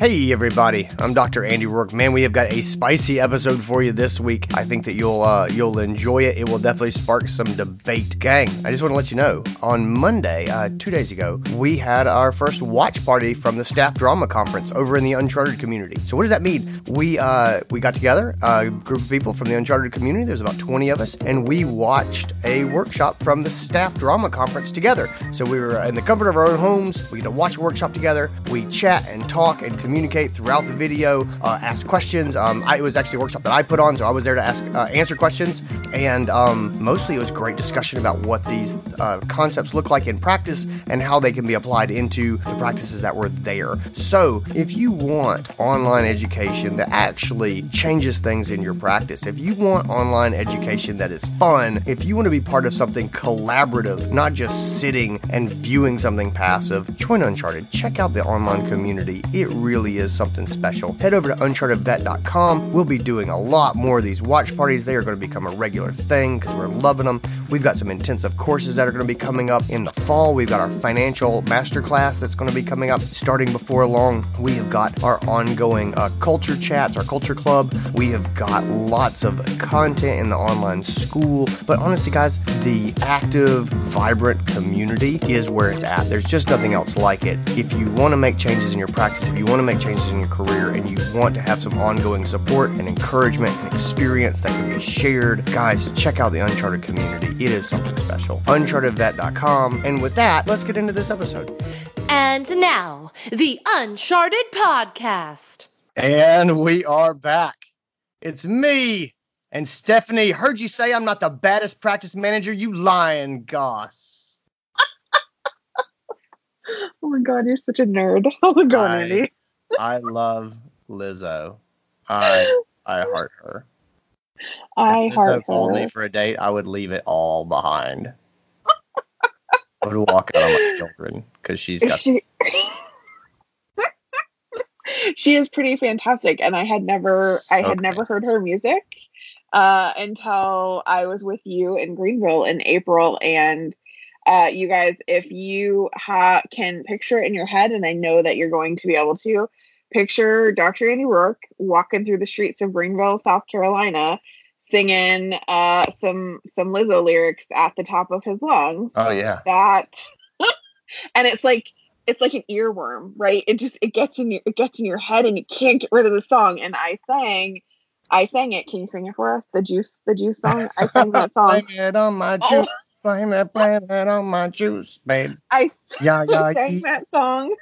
Hey everybody, I'm Dr. Andy Roark. Man, we have got a spicy episode for you this week. I think that you'll uh, you'll enjoy it. It will definitely spark some debate. Gang, I just want to let you know, on Monday, uh, two days ago, we had our first watch party from the staff drama conference over in the Uncharted community. So what does that mean? We uh, we got together, a group of people from the Uncharted community. There's about 20 of us, and we watched a workshop from the staff drama conference together. So we were in the comfort of our own homes. We get to watch a workshop together. We chat and talk and communicate throughout the video, uh, ask questions. Um, I, it was actually a workshop that I put on, so I was there to ask uh, answer questions, and um, mostly it was great discussion about what these uh, concepts look like in practice and how they can be applied into the practices that were there. So, if you want online education that actually changes things in your practice, if you want online education that is fun, if you want to be part of something collaborative, not just sitting and viewing something passive, join Uncharted. Check out the online community. It really is something special. Head over to unchartedvet.com. We'll be doing a lot more of these watch parties. They are going to become a regular thing because we're loving them. We've got some intensive courses that are going to be coming up in the fall. We've got our financial masterclass that's going to be coming up starting before long. We have got our ongoing uh, culture chats, our culture club. We have got lots of content in the online school. But honestly, guys, the active, vibrant community is where it's at. There's just nothing else like it. If you want to make changes in your practice, if you want to make changes in your career, and you want to have some ongoing support and encouragement and experience that can be shared, guys, check out the Uncharted community. It is something special. UnchartedVet.com. And with that, let's get into this episode. And now, the Uncharted Podcast. And we are back. It's me and Stephanie. Heard you say I'm not the baddest practice manager, you lying goss. Oh my god, you're such a nerd. Oh my god, I- Andy. I love Lizzo. I I heart her. I if Lizzo heart called me for a date, I would leave it all behind. I would walk out on my children because she's got She She is pretty fantastic and I had never I had never heard her music uh until I was with you in Greenville in April and uh you guys if you ha- can picture it in your head and I know that you're going to be able to picture Dr. Andy Roark walking through the streets of Greenville, South Carolina singing uh some some Lizzo lyrics at the top of his lungs Oh yeah. that and it's like it's like an earworm right it just it gets in your it gets in your head and you can't get rid of the song and i sang i sang it can you sing it for us the juice the juice song i sang that song Blame it on my juice. Blame it, blame it on my juice, babe. i Yeah, yeah, sang yeah, that song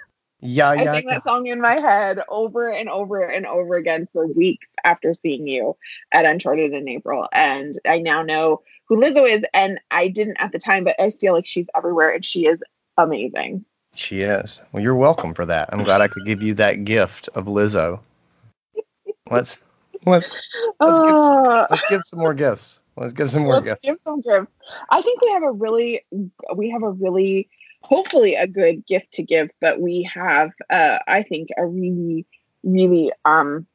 yeah, yeah. i yeah. sang that song in my head over and over and over again for weeks after seeing you at uncharted in april and i now know who lizzo is and i didn't at the time but i feel like she's everywhere and she is amazing She is. Well, you're welcome for that. I'm glad I could give you that gift of Lizzo. Let's let's Let's give- Ah. let's give some more gifts. Let's give some more Let's gifts. give some gifts. I think we have a really, we have a really, hopefully a good gift to give, but we have, uh, I think, a really, really um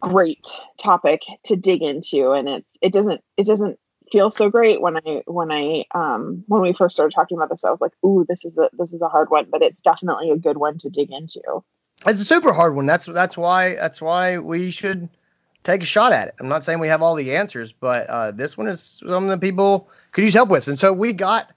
great topic to dig into, and it's it doesn't it doesn't feel so great when I when I um when we first started talking about this. I was like, ooh, this is a this is a hard one, but it's definitely a good one to dig into. It's a super hard one. That's that's why that's why we should take a shot at it. I'm not saying we have all the answers, but uh, this one is something that people could use help with. And so we got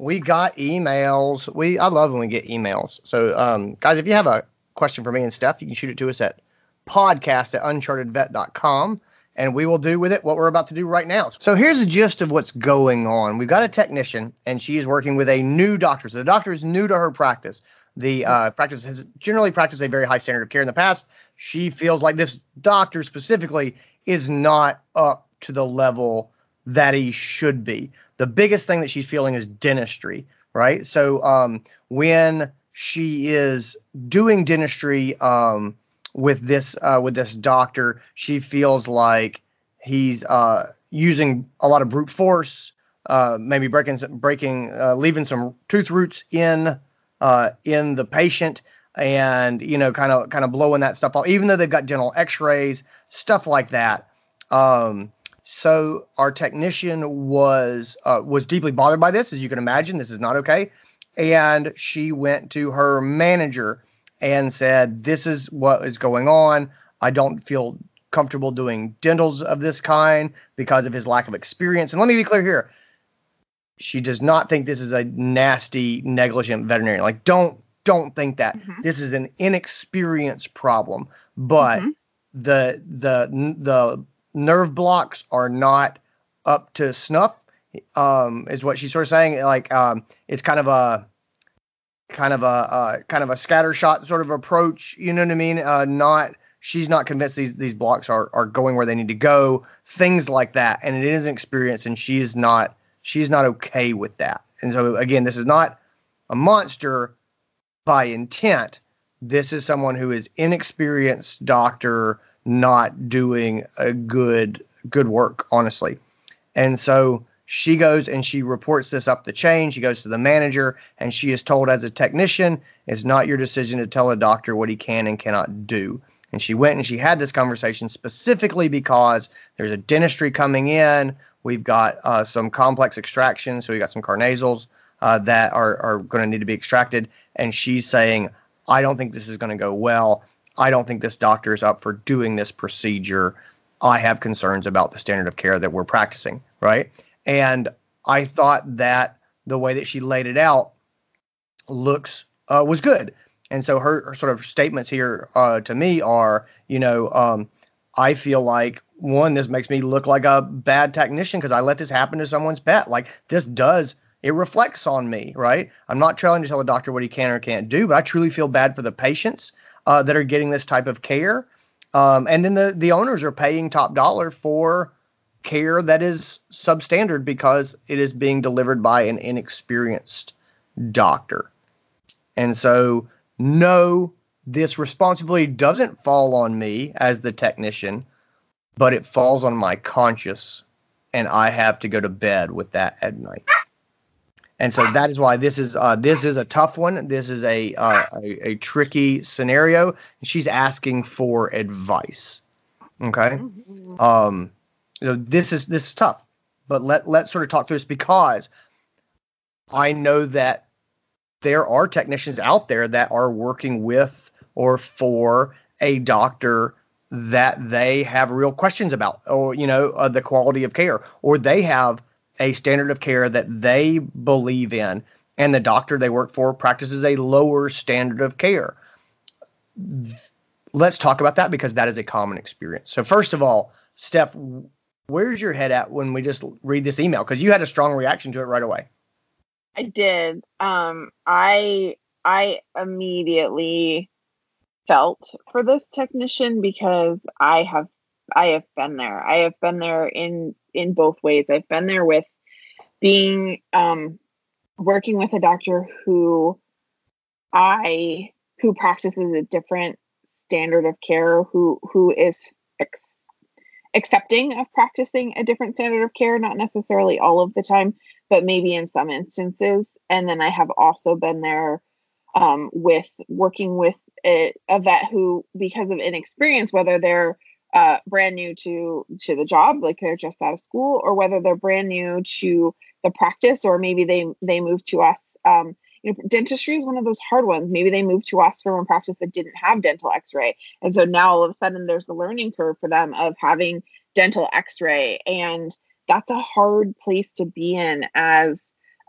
we got emails. We I love when we get emails. So um, guys, if you have a question for me and Steph, you can shoot it to us at podcast at unchartedvet.com and we will do with it what we're about to do right now. So here's the gist of what's going on. We've got a technician and she's working with a new doctor. So the doctor is new to her practice. The uh, practice has generally practiced a very high standard of care in the past. She feels like this doctor specifically is not up to the level that he should be. The biggest thing that she's feeling is dentistry, right? So um, when she is doing dentistry um, with this uh, with this doctor, she feels like he's uh, using a lot of brute force, uh, maybe breaking breaking uh, leaving some tooth roots in uh, in the patient and you know kind of kind of blowing that stuff off even though they've got dental x-rays stuff like that um, so our technician was uh, was deeply bothered by this as you can imagine this is not okay and she went to her manager and said, This is what is going on. I don't feel comfortable doing dentals of this kind because of his lack of experience. And let me be clear here she does not think this is a nasty, negligent veterinarian. Like, don't don't think that mm-hmm. this is an inexperienced problem. But mm-hmm. the the the nerve blocks are not up to snuff. Um, is what she's sort of saying. Like, um, it's kind of a kind of a uh, kind of a scattershot sort of approach. You know what I mean? Uh, not she's not convinced these these blocks are are going where they need to go. Things like that, and it is an experience, and she is not she's not okay with that. And so again, this is not a monster by intent. This is someone who is inexperienced doctor not doing a good good work, honestly. And so she goes and she reports this up the chain. She goes to the manager and she is told as a technician, it's not your decision to tell a doctor what he can and cannot do. And she went and she had this conversation specifically because there's a dentistry coming in. We've got uh, some complex extractions. So we got some carnassials uh, that are, are going to need to be extracted. And she's saying, I don't think this is going to go well. I don't think this doctor is up for doing this procedure. I have concerns about the standard of care that we're practicing, right? And I thought that the way that she laid it out looks uh, was good. And so her, her sort of statements here uh, to me are, you know, um, I feel like one, this makes me look like a bad technician because I let this happen to someone's pet. Like this does, it reflects on me, right? I'm not trying to tell a doctor what he can or can't do, but I truly feel bad for the patients uh, that are getting this type of care. Um, and then the the owners are paying top dollar for care that is substandard because it is being delivered by an inexperienced doctor. And so, no, this responsibility doesn't fall on me as the technician but it falls on my conscience and I have to go to bed with that at night. And so that is why this is uh, this is a tough one. This is a, uh, a, a tricky scenario. She's asking for advice. Okay, mm-hmm. um, you know, this is this is tough. But let let's sort of talk through this because I know that there are technicians out there that are working with or for a doctor that they have real questions about, or you know, uh, the quality of care, or they have a standard of care that they believe in, and the doctor they work for practices a lower standard of care. Let's talk about that because that is a common experience. So, first of all, Steph, where's your head at when we just read this email? Because you had a strong reaction to it right away. I did. Um, I I immediately felt for this technician because I have I have been there. I have been there in in both ways. I've been there with being um working with a doctor who I who practices a different standard of care who who is ex- accepting of practicing a different standard of care not necessarily all of the time but maybe in some instances and then I have also been there um, with working with a, a vet who, because of inexperience, whether they're uh, brand new to to the job, like they're just out of school, or whether they're brand new to the practice, or maybe they they moved to us. Um, you know, dentistry is one of those hard ones. Maybe they moved to us from a practice that didn't have dental X-ray, and so now all of a sudden there's a learning curve for them of having dental X-ray, and that's a hard place to be in as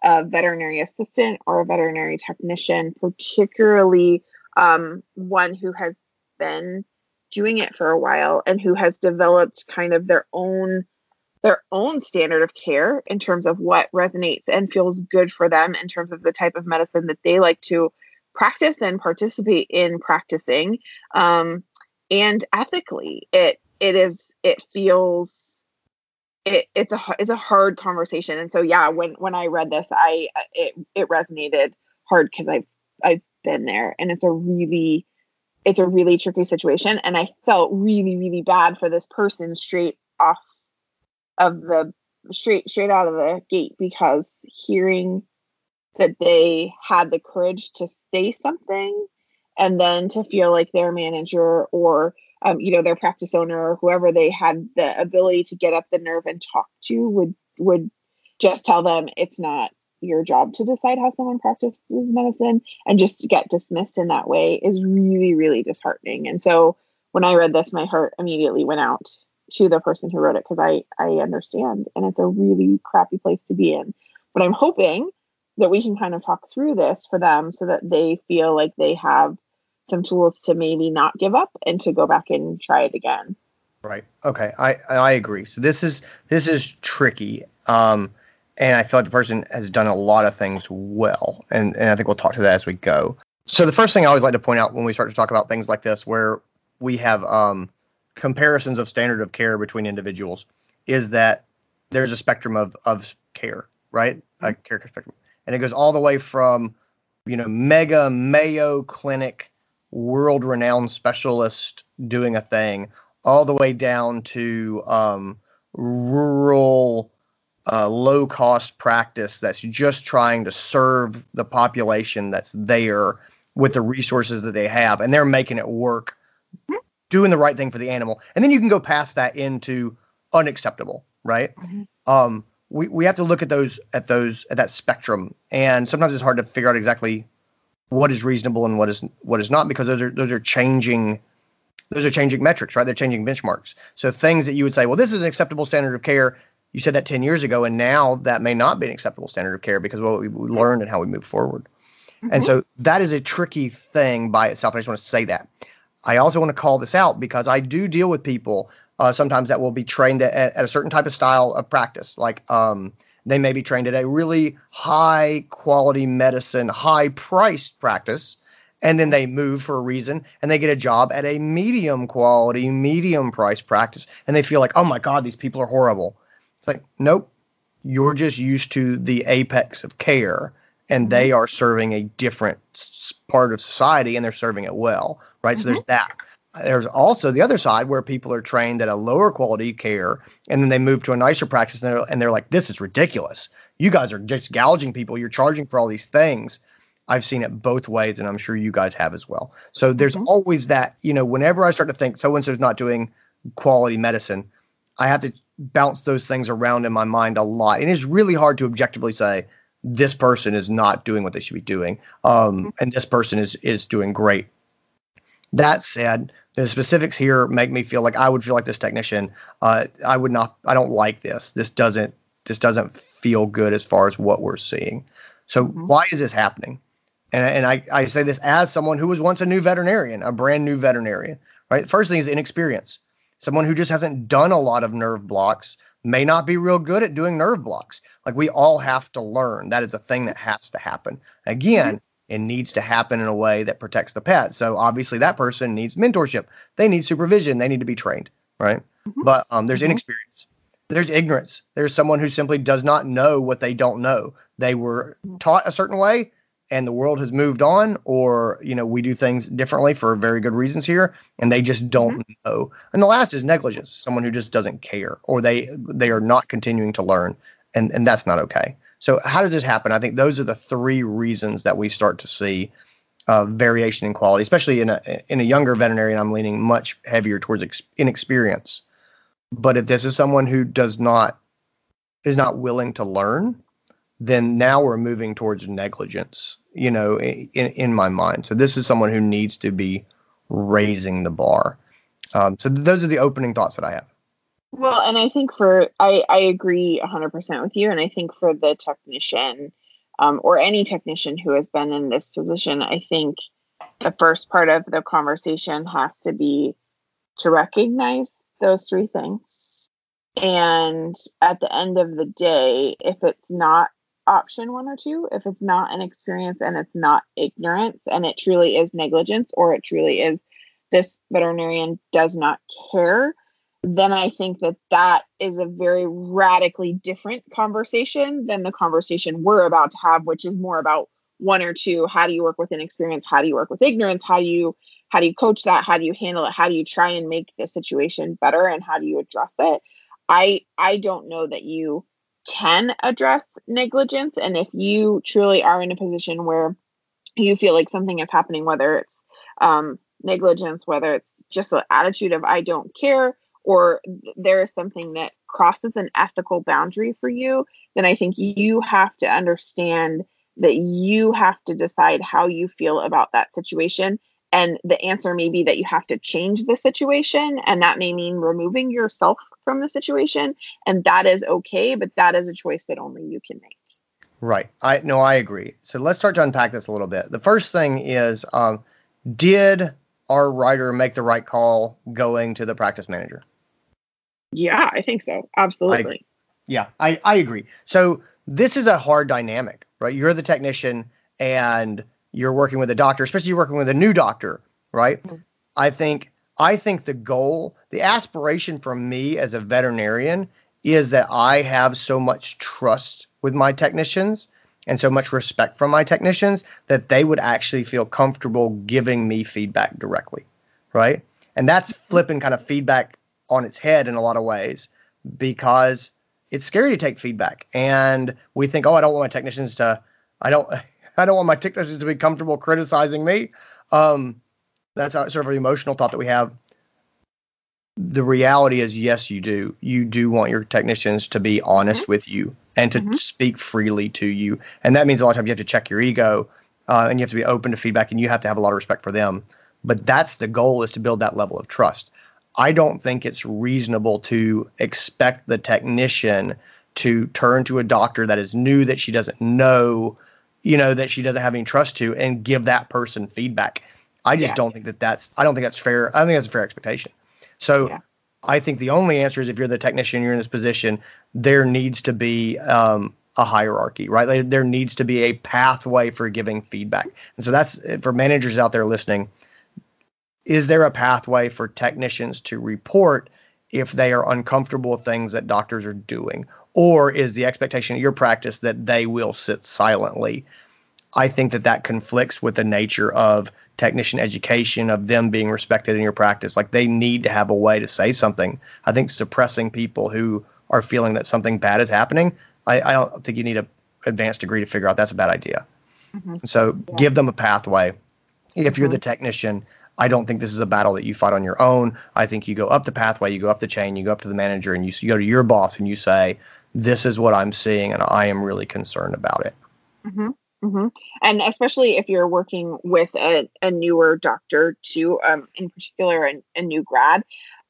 a veterinary assistant or a veterinary technician, particularly um, one who has been doing it for a while and who has developed kind of their own their own standard of care in terms of what resonates and feels good for them in terms of the type of medicine that they like to practice and participate in practicing um, and ethically it it is it feels it, it's a it's a hard conversation. And so yeah when when i read this i it it resonated hard because i've i've been there and it's a really it's a really tricky situation and i felt really really bad for this person straight off of the straight straight out of the gate because hearing that they had the courage to say something and then to feel like their manager or um, you know their practice owner or whoever they had the ability to get up the nerve and talk to would would just tell them it's not your job to decide how someone practices medicine and just get dismissed in that way is really really disheartening and so when i read this my heart immediately went out to the person who wrote it because i i understand and it's a really crappy place to be in but i'm hoping that we can kind of talk through this for them so that they feel like they have some tools to maybe not give up and to go back and try it again Right. Okay. I I agree. So this is this is tricky. Um, and I feel like the person has done a lot of things well, and and I think we'll talk to that as we go. So the first thing I always like to point out when we start to talk about things like this, where we have um, comparisons of standard of care between individuals, is that there's a spectrum of of care, right? A care spectrum, and it goes all the way from you know mega Mayo Clinic, world renowned specialist doing a thing all the way down to um, rural, uh, low cost practice that's just trying to serve the population that's there with the resources that they have, and they're making it work, doing the right thing for the animal. And then you can go past that into unacceptable, right? Mhm. Um, we, we have to look at those at those at that spectrum, and sometimes it's hard to figure out exactly what is reasonable and what is what is not because those are those are changing those are changing metrics, right? They're changing benchmarks. So things that you would say, well, this is an acceptable standard of care. You said that 10 years ago, and now that may not be an acceptable standard of care because of what we learned and how we move forward. And so that is a tricky thing by itself. I just want to say that. I also want to call this out because I do deal with people uh, sometimes that will be trained at, at a certain type of style of practice. Like um, they may be trained at a really high quality medicine, high priced practice and then they move for a reason and they get a job at a medium quality, medium price practice, and they feel like, oh my God, these people are horrible. It's like, nope, you're just used to the apex of care, and they are serving a different part of society and they're serving it well, right? So there's that. There's also the other side where people are trained at a lower quality care and then they move to a nicer practice and they're, and they're like, this is ridiculous. You guys are just gouging people. You're charging for all these things. I've seen it both ways, and I'm sure you guys have as well. So there's Mhm. always that, you know, whenever I start to think so and so's not doing quality medicine, I have to bounce those things around in my mind a lot. And it's really hard to objectively say this person is not doing what they should be doing, um, and this person is is doing great. That said, the specifics here make me feel like I would feel like this technician. Uh, I would not. I don't like this. This doesn't. This doesn't feel good as far as what we're seeing. So Mhm. why is this happening? And, and I, I say this as someone who was once a new veterinarian, a brand new veterinarian, right? First thing is inexperience. Someone who just hasn't done a lot of nerve blocks may not be real good at doing nerve blocks. Like we all have to learn. That is a thing that has to happen. Again, it needs to happen in a way that protects the pet. So obviously that person needs mentorship. They need supervision. They need to be trained, right? Mhm. But um, there's Mhm. inexperience. There's ignorance. There's someone who simply does not know what they don't know. They were taught a certain way and the world has moved on or you know we do things differently for very good reasons here and they just don't know. And the last is negligence someone who just doesn't care or they they are not continuing to learn and and that's not okay. So how does this happen? I think those are the three reasons that we start to see uh, variation in quality especially in a in a younger veterinarian i'm leaning much heavier towards ex- inexperience. But if this is someone who does not is not willing to learn then now we're moving towards negligence, you know, in, in my mind. So this is someone who needs to be raising the bar. Um, so those are the opening thoughts that I have. Well, and I think for I I agree 100% with you and I think for the technician um, or any technician who has been in this position, I think the first part of the conversation has to be to recognize those three things. And at the end of the day, if it's not option one or two, if it's not an experience and it's not ignorance and it truly is negligence or it truly is this veterinarian does not care, then I think that that is a very radically different conversation than the conversation we're about to have, which is more about one or two. How do you work with inexperience? How do you work with ignorance? How do you how do you coach that? How do you handle it? How do you try and make the situation better? And how do you address it? I I don't know that you can address negligence, and if you truly are in a position where you feel like something is happening, whether it's um, negligence, whether it's just an attitude of I don't care, or there is something that crosses an ethical boundary for you, then I think you have to understand that you have to decide how you feel about that situation. And the answer may be that you have to change the situation. And that may mean removing yourself from the situation. And that is okay, but that is a choice that only you can make. Right. I no, I agree. So let's start to unpack this a little bit. The first thing is, um, did our writer make the right call going to the practice manager? Yeah, I think so. Absolutely. I, yeah, I, I agree. So this is a hard dynamic, right? You're the technician and you're working with a doctor, especially you're working with a new doctor, right? Mm-hmm. I think I think the goal, the aspiration for me as a veterinarian is that I have so much trust with my technicians and so much respect from my technicians that they would actually feel comfortable giving me feedback directly, right? And that's mm-hmm. flipping kind of feedback on its head in a lot of ways because it's scary to take feedback and we think oh i don't want my technicians to i don't i don't want my technicians to be comfortable criticizing me. Um, that's sort of an emotional thought that we have. The reality is yes you do. You do want your technicians to be honest mm-hmm. with you and to mm-hmm. speak freely to you. And that means a lot of times you have to check your ego uh, and you have to be open to feedback and you have to have a lot of respect for them. But that's the goal is to build that level of trust. I don't think it's reasonable to expect the technician to turn to a doctor that is new that she doesn't know, you know, that she doesn't have any trust to and give that person feedback. I just yeah. don't think that that's I don't think that's fair. I don't think that's a fair expectation. So yeah. I think the only answer is if you're the technician, you're in this position, there needs to be um, a hierarchy, right? Like, there needs to be a pathway for giving feedback. And so that's for managers out there listening is there a pathway for technicians to report if they are uncomfortable with things that doctors are doing? Or is the expectation of your practice that they will sit silently? I think that that conflicts with the nature of technician education, of them being respected in your practice. Like they need to have a way to say something. I think suppressing people who are feeling that something bad is happening, I, I don't think you need an advanced degree to figure out that's a bad idea. Mm-hmm. So yeah. give them a pathway. If mm-hmm. you're the technician, I don't think this is a battle that you fight on your own. I think you go up the pathway, you go up the chain, you go up to the manager, and you, you go to your boss and you say, "This is what I'm seeing, and I am really concerned about it." Mm-hmm. Mm-hmm. And especially if you're working with a, a newer doctor, too, um, in particular, a, a new grad,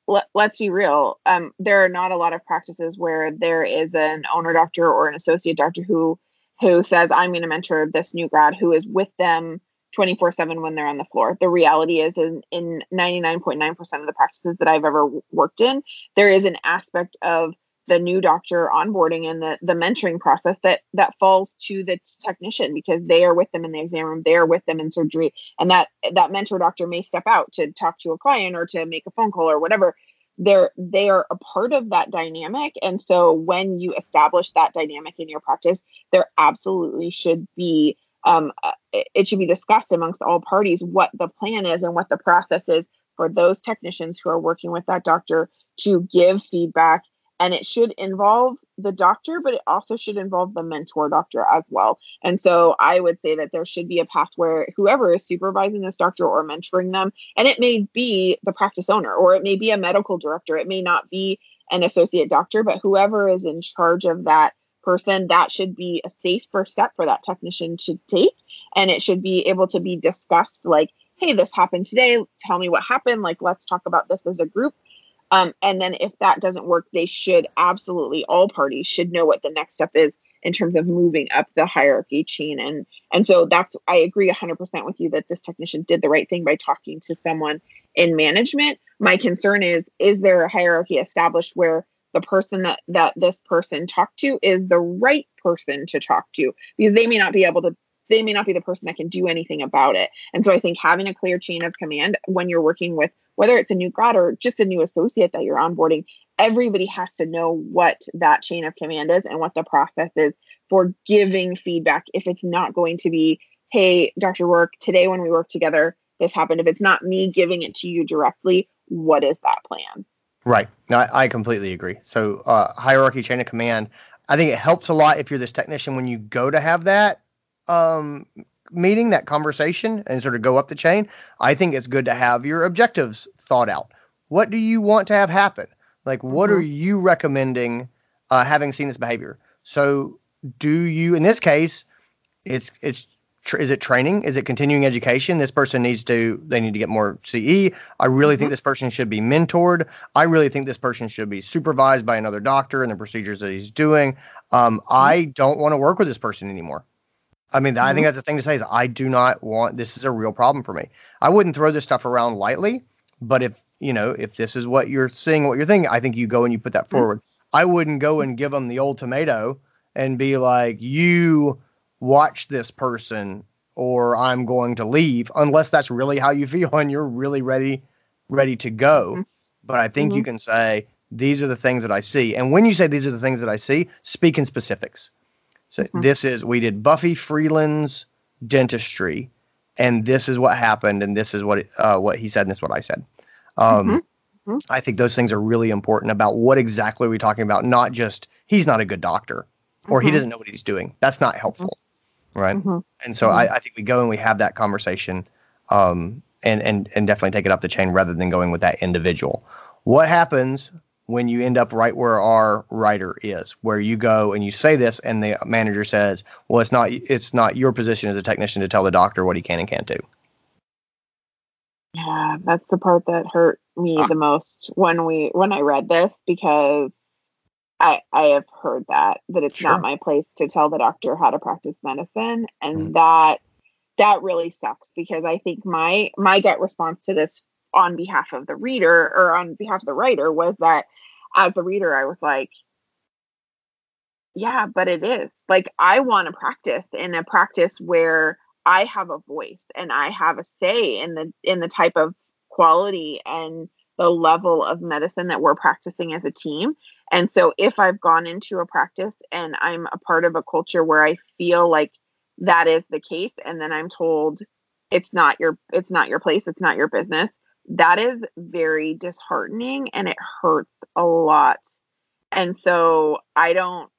let, us be real. Um, there are not a lot of practices where there is an owner doctor or an associate doctor who who says, "I'm going to mentor this new grad," who is with them 24 7 when they're on the floor. The reality is, in, in 99.9% of the practices that I've ever worked in, there is an aspect of the new doctor onboarding and the, the mentoring process that that falls to the technician because they are with them in the exam room they are with them in surgery. And that that mentor doctor may step out to talk to a client or to make a phone call or whatever. They're they are a part of that dynamic. And so when you establish that dynamic in your practice there absolutely should be um, uh, it should be discussed amongst all parties what the plan is and what the process is for those technicians who are working with that doctor to give feedback and it should involve the doctor but it also should involve the mentor doctor as well and so i would say that there should be a path where whoever is supervising this doctor or mentoring them and it may be the practice owner or it may be a medical director it may not be an associate doctor but whoever is in charge of that person, that should be a safe first step for that technician to take. And it should be able to be discussed like, hey, this happened today. Tell me what happened. Like, let's talk about this as a group. Um, and then if that doesn't work, they should absolutely, all parties should know what the next step is in terms of moving up the hierarchy chain. And and so that's i agree 100% with you that this technician did the right thing by talking to someone in management. My concern is is there a hierarchy established where the person that that this person talked to is the right person to talk to? Because they may not be able to they may not be the person that can do anything about it. And so i think having a clear chain of command when you're working with whether it's a new grad or just a new associate that you're onboarding everybody has to know what that chain of command is and what the process is for giving feedback if it's not going to be hey dr Roark today when we work together this happened if it's not me giving it to you directly what is that plan Right. I, I completely agree. So uh, hierarchy, chain of command. I think it helps a lot if you're this technician when you go to have that um, meeting, that conversation, and sort of go up the chain. I think it's good to have your objectives thought out. What do you want to have happen? Like, what Mhm. are you recommending? Uh, having seen this behavior, so do you? In this case, it's it's tr- is it training? Is it continuing education? This person needs to they need to get more CE. I really think this person should be mentored. I really think this person should be supervised by another doctor in the procedures that he's doing. Um, I don't want to work with this person anymore. I mean, I think mm-hmm. that's the thing to say is I do not want this is a real problem for me. I wouldn't throw this stuff around lightly, but if you know if this is what you're seeing, what you're thinking, I think you go and you put that mm-hmm. forward. I wouldn't go mm-hmm. and give them the old tomato and be like, "You watch this person, or I'm going to leave," unless that's really how you feel and you're really ready, ready to go. Mhm. But I think you can say these are the things that I see, and when you say these are the things that I see, speak in specifics. So Mhm. this is we did Buffy Freeland's dentistry, and this is what happened, and this is what uh, what he said, and this is what I said. Um, Mhm. Mhm. I think those things are really important about what exactly are we talking about, not just he's not a good doctor or he Mhm. doesn't know what he's doing. That's not helpful, right? Mhm. And so I, I think we go and we have that conversation, um, and and and definitely take it up the chain rather than going with that individual. What happens when you end up right where our writer is, where you go and you say this, and the manager says, "Well, it's not it's not your position as a technician to tell the doctor what he can and can't do." Yeah, that's the part that hurt me Ah. the most when we when I read this because I I have heard that that it's Sure. not my place to tell the doctor how to practice medicine and Mhm. that that really sucks because I think my my gut response to this on behalf of the reader or on behalf of the writer was that as a reader I was like yeah, but it is. Like I want to practice in a practice where I have a voice and I have a say in the in the type of quality and the level of medicine that we're practicing as a team. And so if I've gone into a practice and I'm a part of a culture where I feel like that is the case and then I'm told it's not your it's not your place, it's not your business, that is very disheartening and it hurts a lot. And so I don't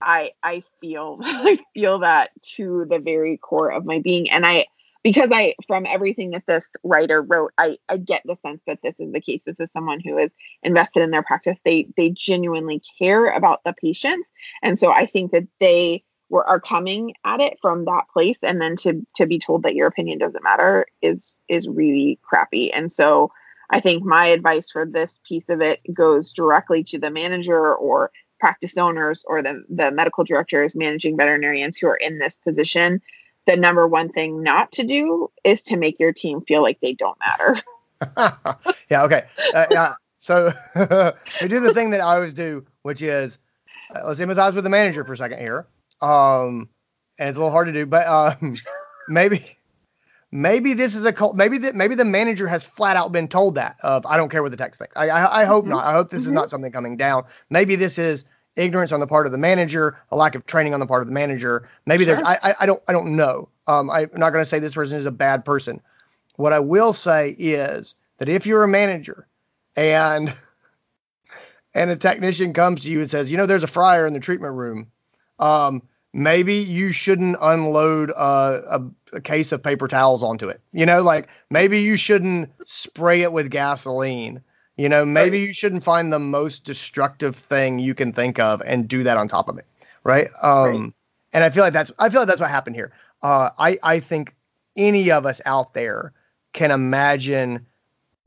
I I feel I feel that to the very core of my being and I because I from everything that this writer wrote I I get the sense that this is the case this is someone who is invested in their practice they they genuinely care about the patients and so I think that they were are coming at it from that place and then to to be told that your opinion doesn't matter is is really crappy and so I think my advice for this piece of it goes directly to the manager or practice owners or the, the medical directors, managing veterinarians who are in this position. The number one thing not to do is to make your team feel like they don't matter. yeah. Okay. Uh, yeah. So we do the thing that I always do, which is uh, let's empathize with the manager for a second here. Um, and it's a little hard to do, but um, maybe maybe this is a cult. Maybe that maybe the manager has flat out been told that of I don't care what the text thinks. I I, I hope Mhm. not. I hope this is Mhm. not something coming down. Maybe this is ignorance on the part of the manager, a lack of training on the part of the manager. Maybe Sure. I, I I don't I don't know. Um, I'm not going to say this person is a bad person. What I will say is that if you're a manager and and a technician comes to you and says, you know, there's a fryer in the treatment room, um, maybe you shouldn't unload a, a, a case of paper towels onto it. You know, like maybe you shouldn't spray it with gasoline. You know, maybe you shouldn't find the most destructive thing you can think of and do that on top of it, right? Um, Right. And I feel like that's I feel like that's what happened here. Uh, I I think any of us out there can imagine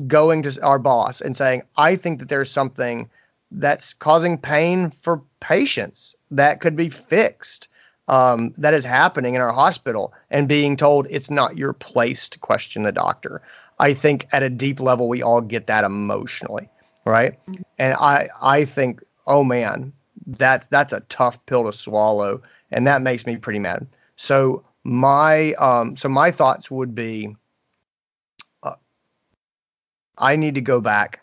going to our boss and saying, I think that there's something that's causing pain for patients that could be fixed. Um, that is happening in our hospital and being told it's not your place to question the doctor. I think at a deep level, we all get that emotionally, right? And I, I think, oh man, that's that's a tough pill to swallow, and that makes me pretty mad. So my, um, so my thoughts would be, uh, I need to go back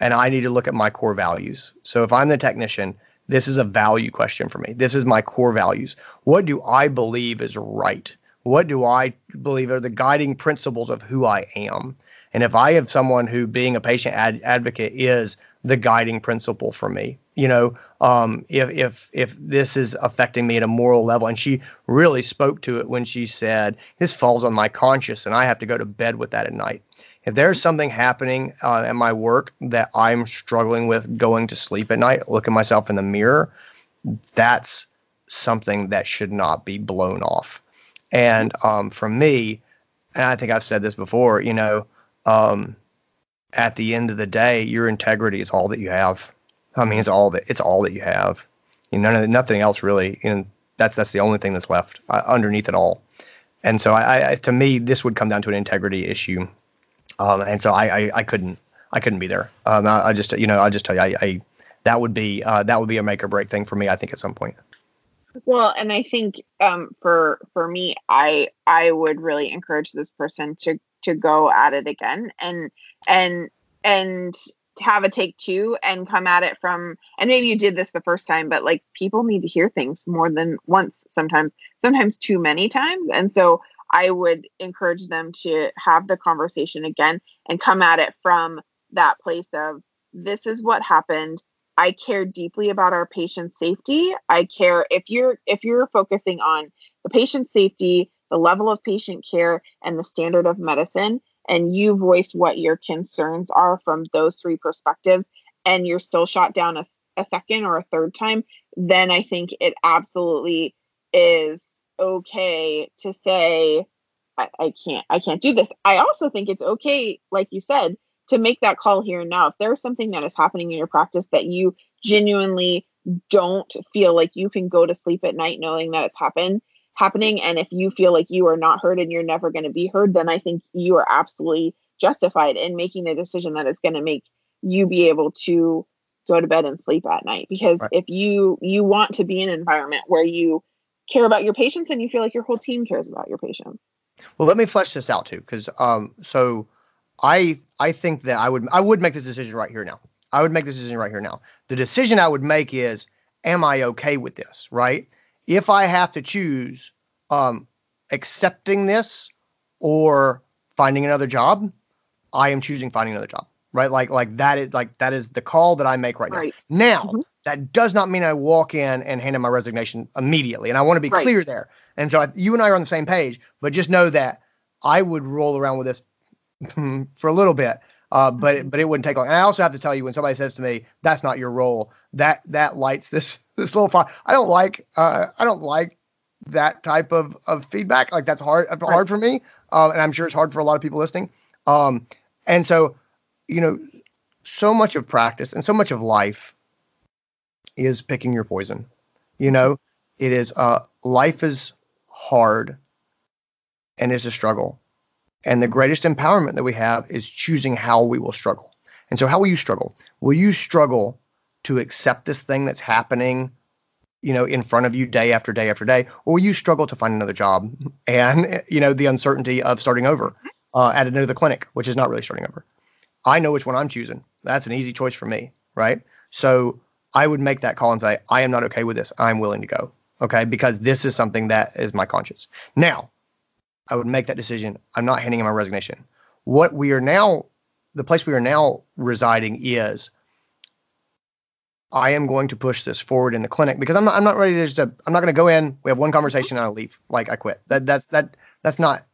and I need to look at my core values. So if I'm the technician, this is a value question for me. This is my core values. What do I believe is right? What do I believe are the guiding principles of who I am? And if I have someone who, being a patient ad- advocate, is the guiding principle for me, you know, um, if if if this is affecting me at a moral level, and she really spoke to it when she said, "This falls on my conscience, and I have to go to bed with that at night." If there's something happening uh, at my work that I'm struggling with going to sleep at night, looking myself in the mirror, that's something that should not be blown off. And um, for me, and I think I've said this before, you know, um, at the end of the day, your integrity is all that you have. I mean, it's all that it's all that you have. You know, nothing else really. And that's that's the only thing that's left uh, underneath it all. And so, I, I, to me, this would come down to an integrity issue. Um, and so, I, I, I couldn't I couldn't be there. Um, I, I, just you know I just tell you I, I that would be uh, that would be a make or break thing for me. I think at some point. Well, and I think um, for for me, I I would really encourage this person to to go at it again and and and have a take two and come at it from and maybe you did this the first time but like people need to hear things more than once sometimes sometimes too many times and so i would encourage them to have the conversation again and come at it from that place of this is what happened. I care deeply about our patient safety. I care if you're if you're focusing on the patient safety the level of patient care and the standard of medicine and you voice what your concerns are from those three perspectives and you're still shot down a, a second or a third time then i think it absolutely is okay to say I, I can't i can't do this. I also think it's okay like you said to make that call here and now. If there's something that is happening in your practice that you genuinely don't feel like you can go to sleep at night knowing that it's happened happening and if you feel like you are not heard and you're never going to be heard then i think you are absolutely justified in making a decision that is going to make you be able to go to bed and sleep at night. Because right. if you you want to be in an environment where you care about your patients and you feel like your whole team cares about your patients well let me flesh this out too because um so i i think that i would i would make this decision right here now i would make this decision right here now the decision i would make is am i okay with this right if I have to choose um, accepting this or finding another job, I am choosing finding another job. Right, like like that is like that is the call that I make right, right. now. Now, mm-hmm. That does not mean I walk in and hand in my resignation immediately, and I want to be right. clear there. And so I, you and I are on the same page, but just know that I would roll around with this for a little bit, uh, but mm-hmm. but it wouldn't take long. And I also have to tell you when somebody says to me, "That's not your role," that that lights this this little fire. I don't like uh, I don't like that type of of feedback. Like that's hard right. hard for me, um, and I'm sure it's hard for a lot of people listening. Um, and so, you know, so much of practice and so much of life is picking your poison. You know, it is uh, life is hard, and it's a struggle. And the greatest empowerment that we have is choosing how we will struggle. And so, how will you struggle? Will you struggle to accept this thing that's happening you know in front of you day after day after day or will you struggle to find another job and you know the uncertainty of starting over uh, at another clinic which is not really starting over i know which one i'm choosing that's an easy choice for me right so i would make that call and say i am not okay with this i'm willing to go okay because this is something that is my conscience now i would make that decision i'm not handing in my resignation what we are now the place we are now residing is I am going to push this forward in the clinic because I'm not I'm not ready to just I'm not going to go in. We have one conversation and I leave. Like I quit. That that's that that's not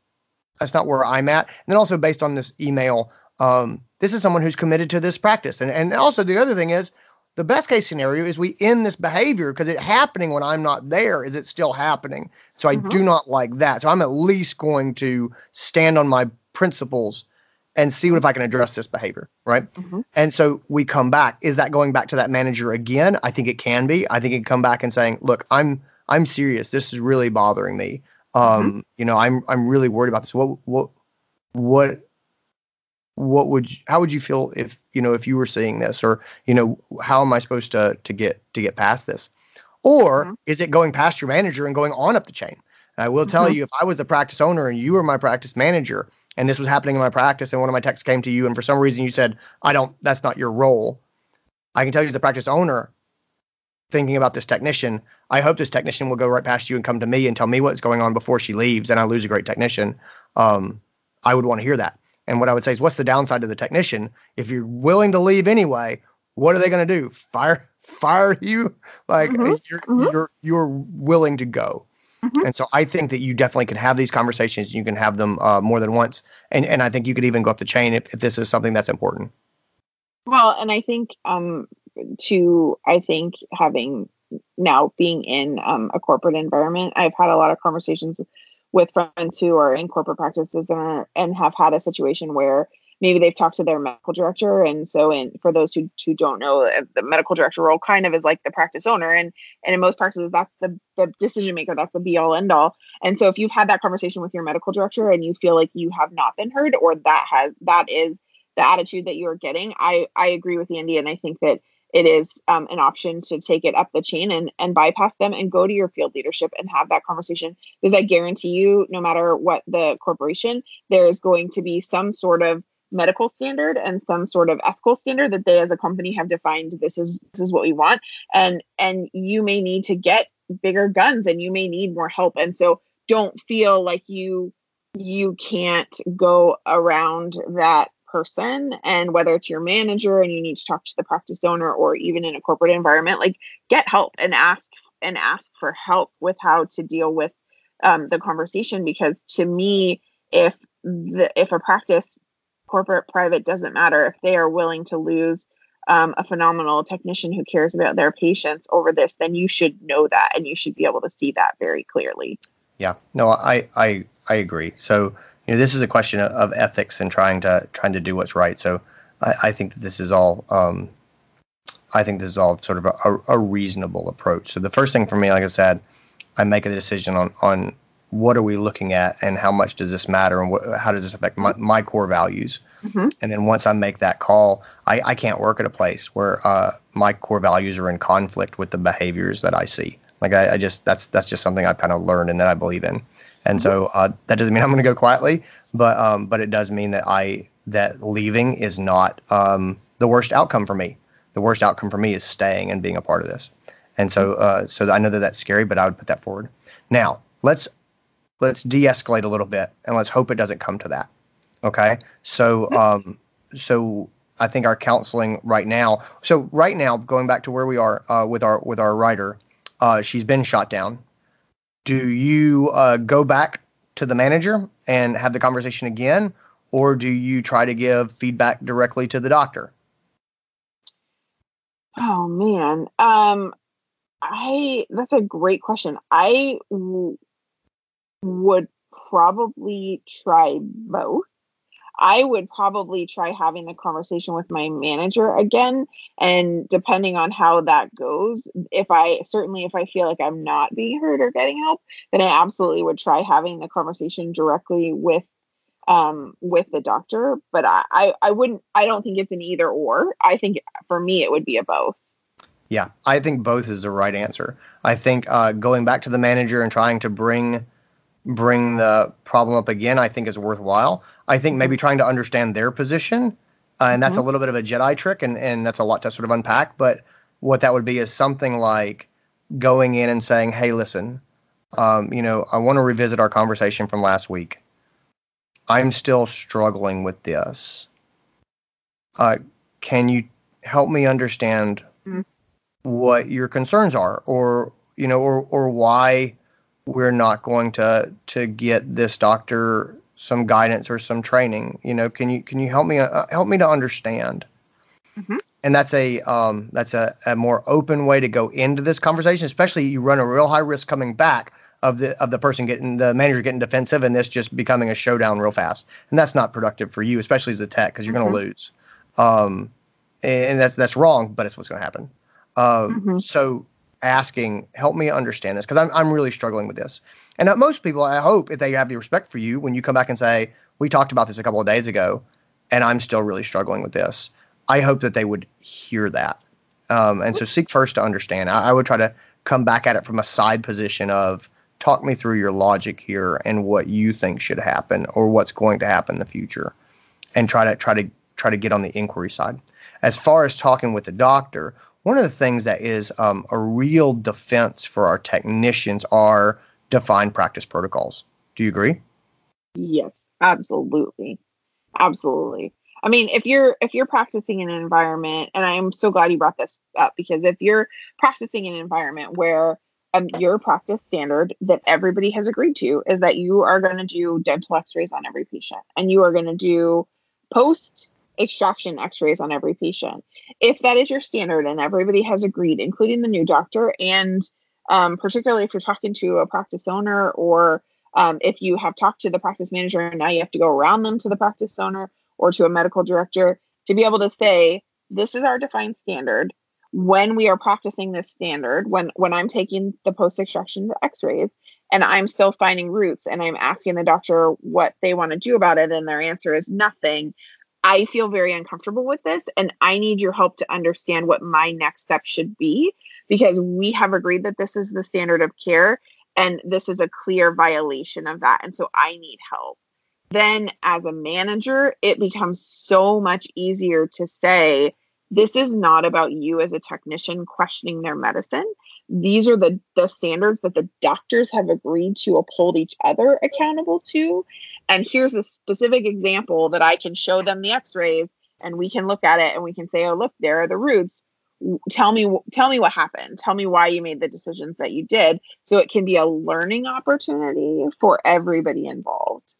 that's not where I'm at. And then also based on this email, um, this is someone who's committed to this practice. And and also the other thing is the best case scenario is we end this behavior because it's happening when I'm not there. Is it still happening? So I mm-hmm. do not like that. So I'm at least going to stand on my principles and see what if I can address this behavior, right? Mm-hmm. And so we come back. Is that going back to that manager again? I think it can be. I think it can come back and saying, "Look, I'm I'm serious. This is really bothering me. Um, mm-hmm. you know, I'm I'm really worried about this. What what what what would you, how would you feel if you know if you were seeing this or you know how am I supposed to to get to get past this? Or mm-hmm. is it going past your manager and going on up the chain? I will tell mm-hmm. you, if I was the practice owner and you were my practice manager, and this was happening in my practice and one of my techs came to you and for some reason you said i don't that's not your role i can tell you as the practice owner thinking about this technician i hope this technician will go right past you and come to me and tell me what's going on before she leaves and i lose a great technician um, i would want to hear that and what i would say is what's the downside to the technician if you're willing to leave anyway what are they going to do fire fire you like mm-hmm. You're, mm-hmm. you're you're willing to go Mm-hmm. And so I think that you definitely can have these conversations. You can have them uh, more than once, and and I think you could even go up the chain if, if this is something that's important. Well, and I think um, to I think having now being in um, a corporate environment, I've had a lot of conversations with friends who are in corporate practices and are, and have had a situation where maybe they've talked to their medical director. And so in for those who, who don't know uh, the medical director role kind of is like the practice owner. And and in most practices that's the, the decision maker that's the be all end all. And so if you've had that conversation with your medical director and you feel like you have not been heard or that has that is the attitude that you're getting i i agree with andy. And i think that it is um, an option to take it up the chain and, and bypass them and go to your field leadership and have that conversation because i guarantee you no matter what the corporation there is going to be some sort of medical standard and some sort of ethical standard that they as a company have defined this is this is what we want and and you may need to get bigger guns and you may need more help and so don't feel like you you can't go around that person and whether it's your manager and you need to talk to the practice owner or even in a corporate environment like get help and ask and ask for help with how to deal with um, the conversation because to me if the if a practice corporate, private, doesn't matter. If they are willing to lose um, a phenomenal technician who cares about their patients over this, then you should know that and you should be able to see that very clearly. Yeah, no, I I I agree. So you know, this is a question of ethics and trying to trying to do what's right. So I, I think that this is all. Um, I think this is all sort of a, a, reasonable approach. So the first thing for me, like I said, I make a decision on on what are we looking at and how much does this matter and what, how does this affect my, my core values mm-hmm. and then once i make that call i, I can't work at a place where uh, my core values are in conflict with the behaviors that i see like I, I just that's that's just something i've kind of learned and that i believe in and so uh, that doesn't mean i'm going to go quietly but um, but it does mean that i that leaving is not um, the worst outcome for me the worst outcome for me is staying and being a part of this and so uh, so i know that that's scary but i would put that forward now let's let's de-escalate a little bit and let's hope it doesn't come to that. Okay. So, um, so I think our counseling right now. So right now, going back to where we are uh, with our with our writer, uh, she's been shot down. Do you uh, go back to the manager and have the conversation again, or do you try to give feedback directly to the doctor? Oh man, um, I that's a great question. I w- would probably try both. I would probably try having the conversation with my manager again. And depending on how that goes, if I certainly, if I feel like I'm not being heard or getting help, then I absolutely would try having the conversation directly with um with the doctor but I, I i wouldn't i don't think it's an either or i think for me it would be a both yeah i think both is the right answer i think uh going back to the manager and trying to bring bring the problem up again, I think is worthwhile. I think maybe trying to understand their position, uh, and that's mm-hmm. a little bit of a Jedi trick, and, and that's a lot to sort of unpack. But what that would be is something like going in and saying, hey, listen, um, you know, I want to revisit our conversation from last week. I'm still struggling with this. Uh, can you help me understand mm-hmm. what your concerns are, or you know, or or why we're not going to to get this doctor some guidance or some training you know can you can you help me uh, help me to understand mm-hmm. and that's a um, that's a, a more open way to go into this conversation especially you run a real high risk coming back of the of the person getting the manager getting defensive and this just becoming a showdown real fast and that's not productive for you especially as a tech because you're mm-hmm. going to lose um, and that's that's wrong but it's what's going to happen um, mm-hmm. so asking, help me understand this because I'm, I'm really struggling with this. And uh, most people, I hope, if they have the respect for you, when you come back and say, we talked about this a couple of days ago, and I'm still really struggling with this, I hope that they would hear that. Um, and so seek first to understand. I, I would try to come back at it from a side position of talk me through your logic here and what you think should happen or what's going to happen in the future and try to try to try to get on the inquiry side. As far as talking with the doctor, one of the things that is um, a real defense for our technicians are defined practice protocols. Do you agree? Yes, absolutely, absolutely. I mean, if you're if you're practicing in an environment, and I'm so glad you brought this up because if you're practicing in an environment where um, your practice standard that everybody has agreed to is that you are going to do dental x-rays on every patient and you are going to do post extraction x-rays on every patient. If that is your standard and everybody has agreed including the new doctor and um, particularly if you're talking to a practice owner or um, if you have talked to the practice manager and now you have to go around them to the practice owner or to a medical director to be able to say this is our defined standard. When we are practicing this standard when when i'm taking the post extraction x-rays and i'm still finding roots and i'm asking the doctor what they want to do about it and their answer is nothing i feel very uncomfortable with this and i need your help to understand what my next step should be because we have agreed that this is the standard of care and this is a clear violation of that and so i need help. Then as a manager it becomes so much easier to say this is not about you as a technician questioning their medicine these are the the standards that the doctors have agreed to uphold each other accountable to. And here's a specific example that i can show them the x-rays and we can look at it and we can say oh look there are the roots. Tell me tell me what happened. Tell me why you made the decisions that you did. So it can be a learning opportunity for everybody involved.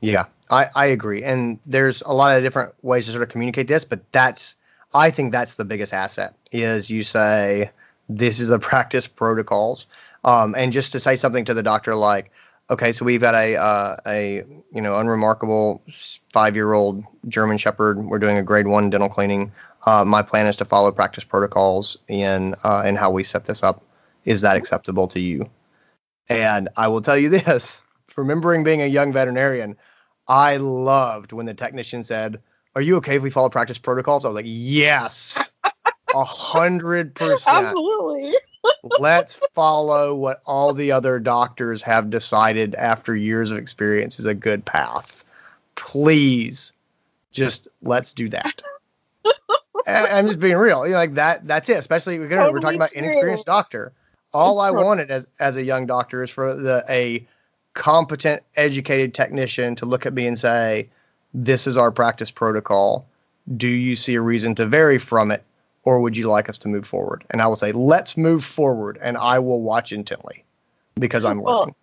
Yeah i i agree. And there's a lot of different ways to sort of communicate this but that's I think that's the biggest asset is you say this is the practice protocols, um, and just to say something to the doctor like, okay, so we've got a uh, a you know unremarkable five year old German Shepherd. We're doing a grade one dental cleaning. Uh, my plan is to follow practice protocols in uh, in how we set this up. Is that acceptable to you? And I will tell you this: remembering being a young veterinarian, I loved when the technician said are you okay if we follow practice protocols? I was like, yes, a hundred percent. Absolutely. Let's follow what all the other doctors have decided after years of experience is a good path. Please, just let's do that. I'm just being real. You know, like that. That's it. Especially we're, totally we're talking about true. inexperienced doctor. All I wanted as as a young doctor is for the a competent, educated technician to look at me and say, this is our practice protocol. Do you see a reason to vary from it, or would you like us to move forward? And I will say, let's move forward, and I will watch intently because I'm learning. Well,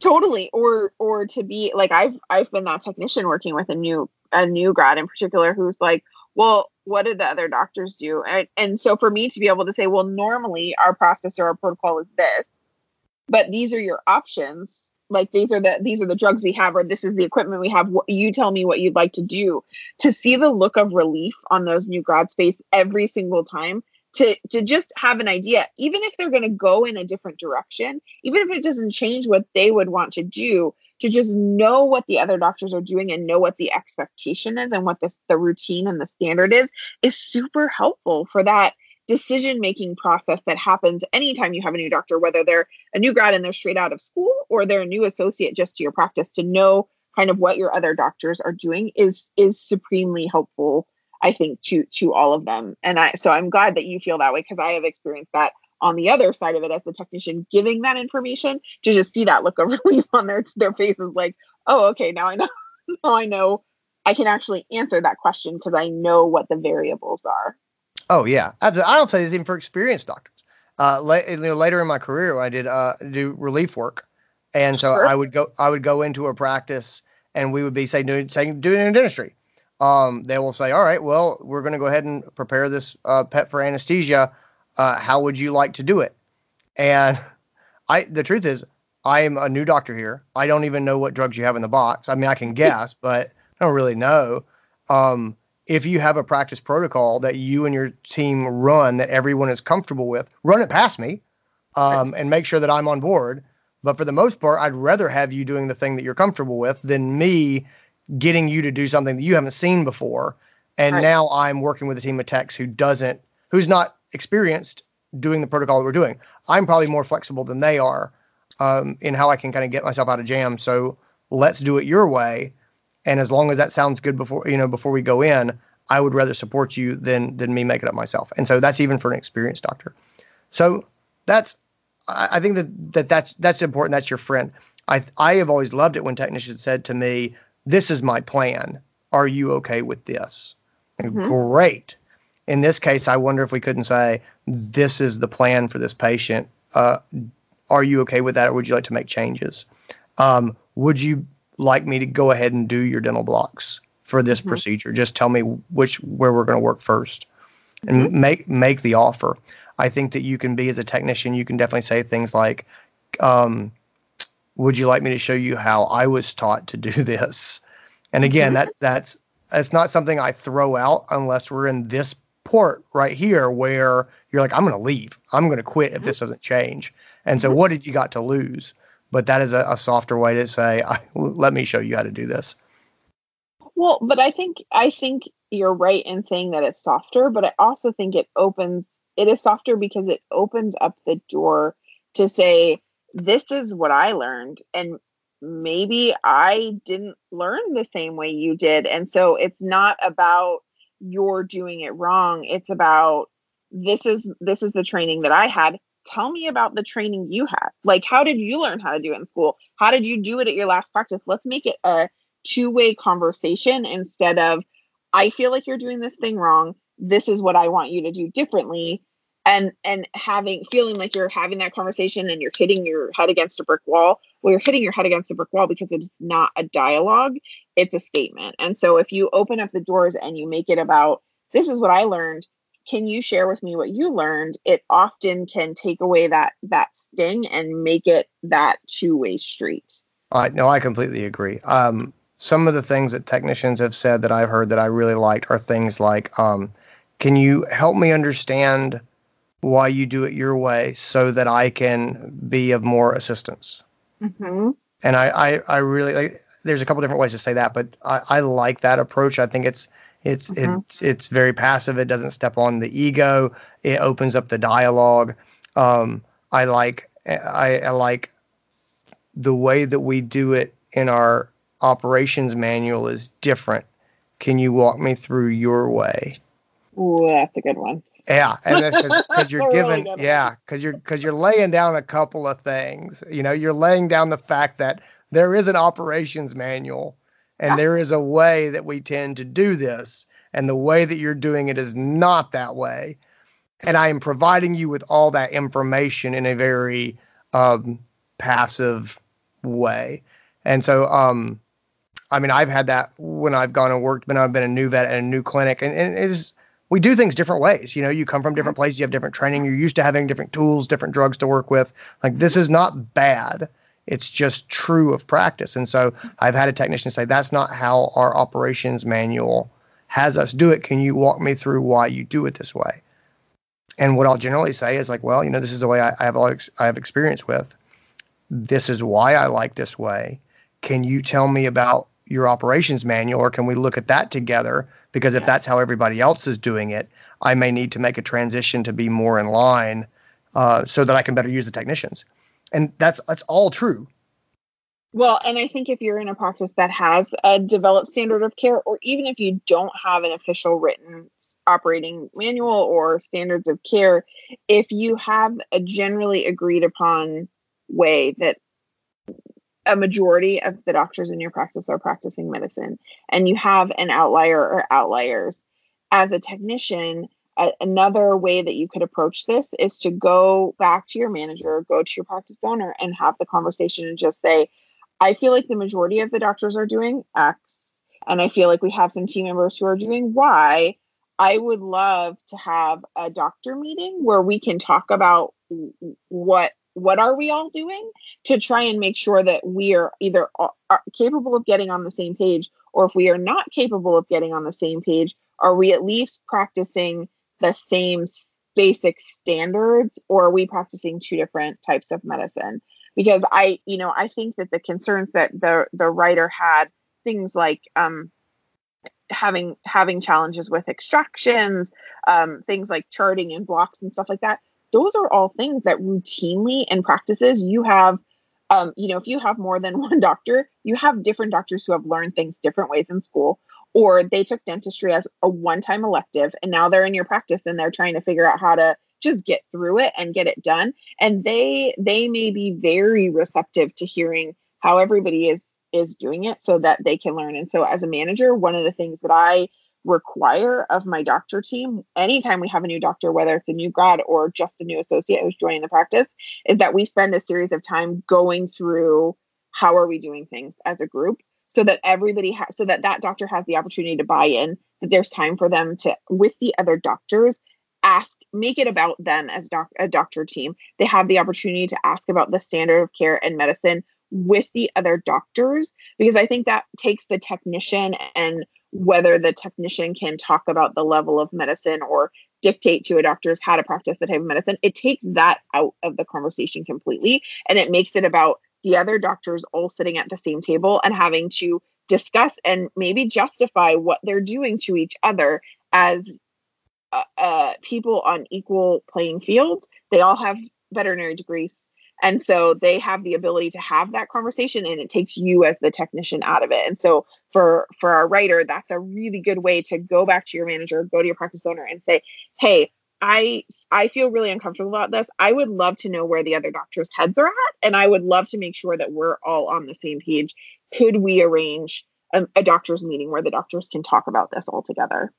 totally, or or to be like I've I've been that technician working with a new a new grad in particular who's like, well, what did the other doctors do? And, and so for me to be able to say, well, normally our process or our protocol is this, but these are your options like these are the these are the drugs we have or this is the equipment we have. You tell me what you'd like to do. To see the look of relief on those new grads face every single time to to just have an idea even if they're going to go in a different direction even if it doesn't change what they would want to do to just know what the other doctors are doing and know what the expectation is and what the, the routine and the standard is is super helpful for that decision making process that happens anytime you have a new doctor, whether they're a new grad and they're straight out of school or they're a new associate just to your practice to know kind of what your other doctors are doing is is supremely helpful i think to to all of them. And i so i'm glad that you feel that way because i have experienced that on the other side of it as the technician giving that information to just see that look of relief on their their faces like oh okay now i know now i know i can actually answer that question because i know what the variables are Oh yeah, absolutely. I don't say this even for experienced doctors. Uh, la- you know, later in my career, I did uh, do relief work, and so sure. I would go. I would go into a practice, and we would be say doing say doing dentistry. Um, they will say, "All right, well, we're going to go ahead and prepare this uh, pet for anesthesia. Uh, how would you like to do it?" And I, the truth is, I am a new doctor here. I don't even know what drugs you have in the box. I mean, I can guess, but I don't really know. Um, if you have a practice protocol that you and your team run that everyone is comfortable with, run it past me um, and make sure that I'm on board. But for the most part, I'd rather have you doing the thing that you're comfortable with than me getting you to do something that you haven't seen before. And right. now I'm working with a team of techs who doesn't, who's not experienced doing the protocol that we're doing. I'm probably more flexible than they are um, in how I can kind of get myself out of jam. So let's do it your way and as long as that sounds good before you know before we go in, I would rather support you than than me make it up myself. And so that's even for an experienced doctor. So that's I, think that, that that's that's important. That's your friend. I I have always loved it when technicians said to me, "This is my plan. Are you okay with this?" Mm-hmm. Great. In this case, I wonder if we couldn't say, "This is the plan for this patient." Uh, are you okay with that, or would you like to make changes? Um, would you like me to go ahead and do your dental blocks for this mm-hmm. procedure? Just tell me which where we're going to work first, and mm-hmm. make make the offer. I think that you can be as a technician, you can definitely say things like, um, "Would you like me to show you how I was taught to do this?" And again, mm-hmm. that that's that's not something I throw out unless we're in this port right here where you're like, I'm going to leave. I'm going to quit if this doesn't change. And so, mm-hmm. what did you got to lose? But that is a, a softer way to say, let me show you how to do this. Well, but I think I think you're right in saying that it's softer, but I also think it opens it is softer because it opens up the door to say this is what I learned and maybe I didn't learn the same way you did. And so it's not about you're doing it wrong. It's about this is this is the training that I had. Tell me about the training you had. Like how did you learn how to do it in school? How did you do it at your last practice? Let's make it a two-way conversation instead of I feel like you're doing this thing wrong. This is what I want you to do differently and and having feeling like you're having that conversation and you're hitting your head against a brick wall well you're hitting your head against a brick wall because it's not a dialogue it's a statement and so if you open up the doors and you make it about this is what i learned can you share with me what you learned it often can take away that that sting and make it that two-way street uh, no i completely agree um, some of the things that technicians have said that i've heard that i really liked are things like um, can you help me understand why you do it your way so that I can be of more assistance. Mm-hmm. And I, I, I really like, there's a couple different ways to say that, but I, I like that approach. I think it's, it's, mm-hmm. it's, it's very passive. It doesn't step on the ego. It opens up the dialogue. Um, I like, I, I like the way that we do it in our operations manual is different. Can you walk me through your way? Ooh, that's a good one. Yeah, and because you're giving, really yeah, because you're because you're laying down a couple of things. You know, you're laying down the fact that there is an operations manual, and yeah. there is a way that we tend to do this, and the way that you're doing it is not that way. And I am providing you with all that information in a very um, passive way. And so, um, I mean, I've had that when I've gone and worked, when I've been a new vet at a new clinic, and, and it's we do things different ways. You know, you come from different mm-hmm. places, you have different training, you're used to having different tools, different drugs to work with. Like this is not bad. It's just true of practice. And so I've had a technician say, that's not how our operations manual has us do it. Can you walk me through why you do it this way? And what I'll generally say is like, well, you know, this is the way I, I have a lot of, I have experience with. This is why I like this way. Can you tell me about your operations manual or can we look at that together because if that's how everybody else is doing it, I may need to make a transition to be more in line uh, so that I can better use the technicians. And that's that's all true. Well, and I think if you're in a practice that has a developed standard of care, or even if you don't have an official written operating manual or standards of care, if you have a generally agreed upon way that a majority of the doctors in your practice are practicing medicine and you have an outlier or outliers. As a technician a- another way that you could approach this is to go back to your manager go to your practice owner and have the conversation and just say i feel like the majority of the doctors are doing x and i feel like we have some team members who are doing y. I would love to have a doctor meeting where we can talk about what what are we all doing to try and make sure that we are either are capable of getting on the same page or if we are not capable of getting on the same page are we at least practicing the same basic standards or are we practicing two different types of medicine? Because i you know i think that the concerns that the the writer had things like um having having challenges with extractions um things like charting and blocks and stuff like that those are all things that routinely in practices you have um, you know if you have more than one doctor you have different doctors who have learned things different ways in school or they took dentistry as a one-time elective and now they're in your practice and they're trying to figure out how to just get through it and get it done. And they they may be very receptive to hearing how everybody is is doing it so that they can learn. And so as a manager one of the things that i require of my doctor team anytime we have a new doctor, whether it's a new grad or just a new associate who's joining the practice, is that we spend a series of time going through how are we doing things as a group so that everybody has so that that doctor has the opportunity to buy in that there's time for them to with the other doctors ask make it about them as doc, a doctor team. They have the opportunity to ask about the standard of care and medicine with the other doctors because i think that takes the technician and whether the technician can talk about the level of medicine or dictate to a doctor's how to practice the type of medicine it takes that out of the conversation completely and it makes it about the other doctors all sitting at the same table and having to discuss and maybe justify what they're doing to each other as uh, uh, people on equal playing field They all have veterinary degrees. And so they have the ability to have that conversation and it takes you as the technician out of it. And so for for our writer, that's a really good way to go back to your manager, go to your practice owner and say, "Hey, I I feel really uncomfortable about this. I would love to know where the other doctors' heads are at, and I would love to make sure that we're all on the same page. Could we arrange a, a doctor's meeting where the doctors can talk about this all together?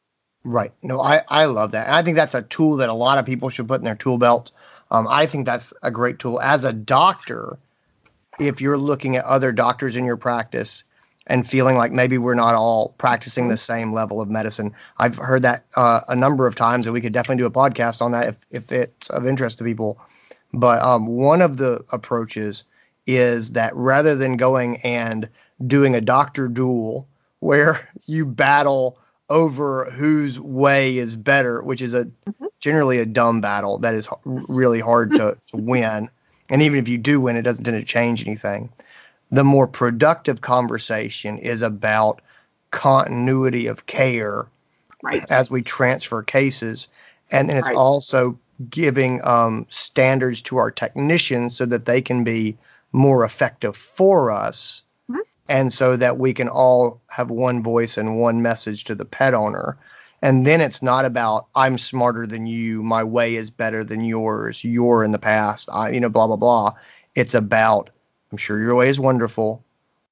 Right. No, I I love that. And I think that's a tool that a lot of people should put in their tool belt. Um, I think that's a great tool as a doctor. If you're looking at other doctors in your practice and feeling like maybe we're not all practicing the same level of medicine. I've heard that uh, a number of times, and we could definitely do a podcast on that if, if it's of interest to people. But um, one of the approaches is that rather than going and doing a doctor duel where you battle over whose way is better, which is a mm-hmm. Generally a dumb battle that is really hard to, to win. And even if you do win, it doesn't tend to change anything the more productive conversation is about continuity of care right. as we transfer cases. And then it's right. also giving um, standards to our technicians so that they can be more effective for us. Mm-hmm. And so that we can all have one voice and one message to the pet owner. And then it's not about I'm smarter than you, my way is better than yours, you're in the past, I, you know, blah blah blah. It's about I'm sure your way is wonderful.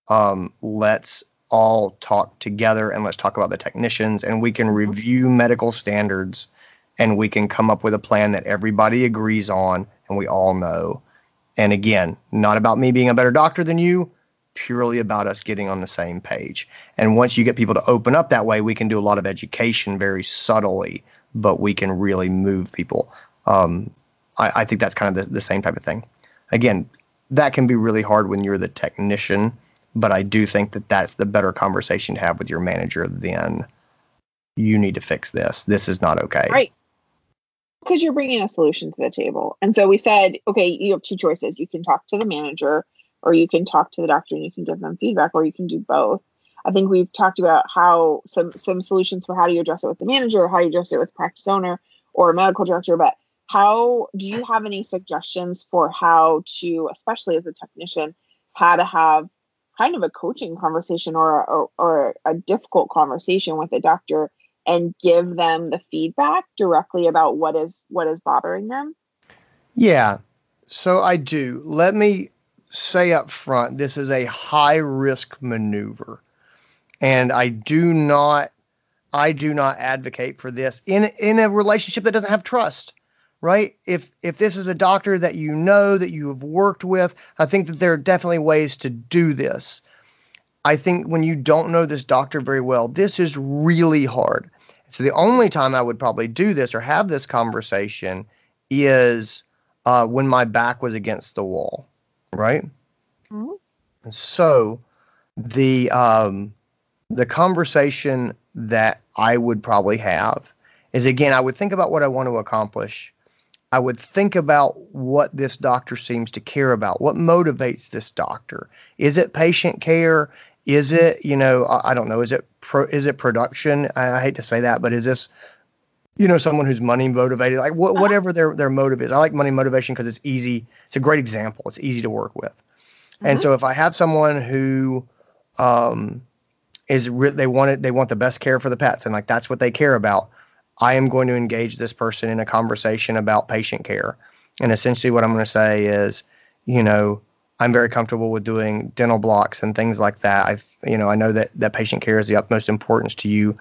Um, let's all talk together and let's talk about the technicians and we can mm-hmm. review medical standards and we can come up with a plan that everybody agrees on and we all know. And again, not about me being a better doctor than you, purely about us getting on the same page. And once you get people to open up that way, we can do a lot of education very subtly, but we can really move people. Um, I, I, think that's kind of the, the same type of thing. Again, that can be really hard when you're the technician. But I do think that that's the better conversation to have with your manager than you need to fix this. This is not okay. Right. Because you're bringing a solution to the table. And so we said, okay, you have two choices. You can talk to the manager or you can talk to the doctor and you can give them feedback or you can do both. I think we've talked about how some some solutions for how do you address it with the manager, or how you address it with practice owner or medical director, but how do you have any suggestions for how to especially as a technician how to have kind of a coaching conversation or, or, or a difficult conversation with a doctor and give them the feedback directly about what is what is bothering them? Yeah. So i do. Let me say up front this is a high risk maneuver and i do not i do not advocate for this in in a relationship that doesn't have trust right? If if this is a doctor that you know that you have worked with, I think that there are definitely ways to do this. I think when you don't know this doctor very well, this is really hard. So the only time I would probably do this or have this conversation is uh, when my back was against the wall, right? Mm-hmm. And so the um, the conversation that I would probably have is again, I would think about what I want to accomplish I would think about what this doctor seems to care about. What motivates this doctor? Is it patient care? Is it, you know, I, I don't know. Is it pro, is it production? I, I, hate to say that, but is this, you know, someone who's money motivated? Like wh- uh-huh. whatever their their motive is. I like money motivation because it's easy. It's a great example. It's easy to work with. Mm-hmm. And so if I have someone who um, is re- they want it, they want the best care for the pets, and like that's what they care about I am going to engage this person in a conversation about patient care. And essentially, what I'm going to say is, you know, I'm very comfortable with doing dental blocks and things like that. I, you know, I know that that patient care is the utmost importance to you.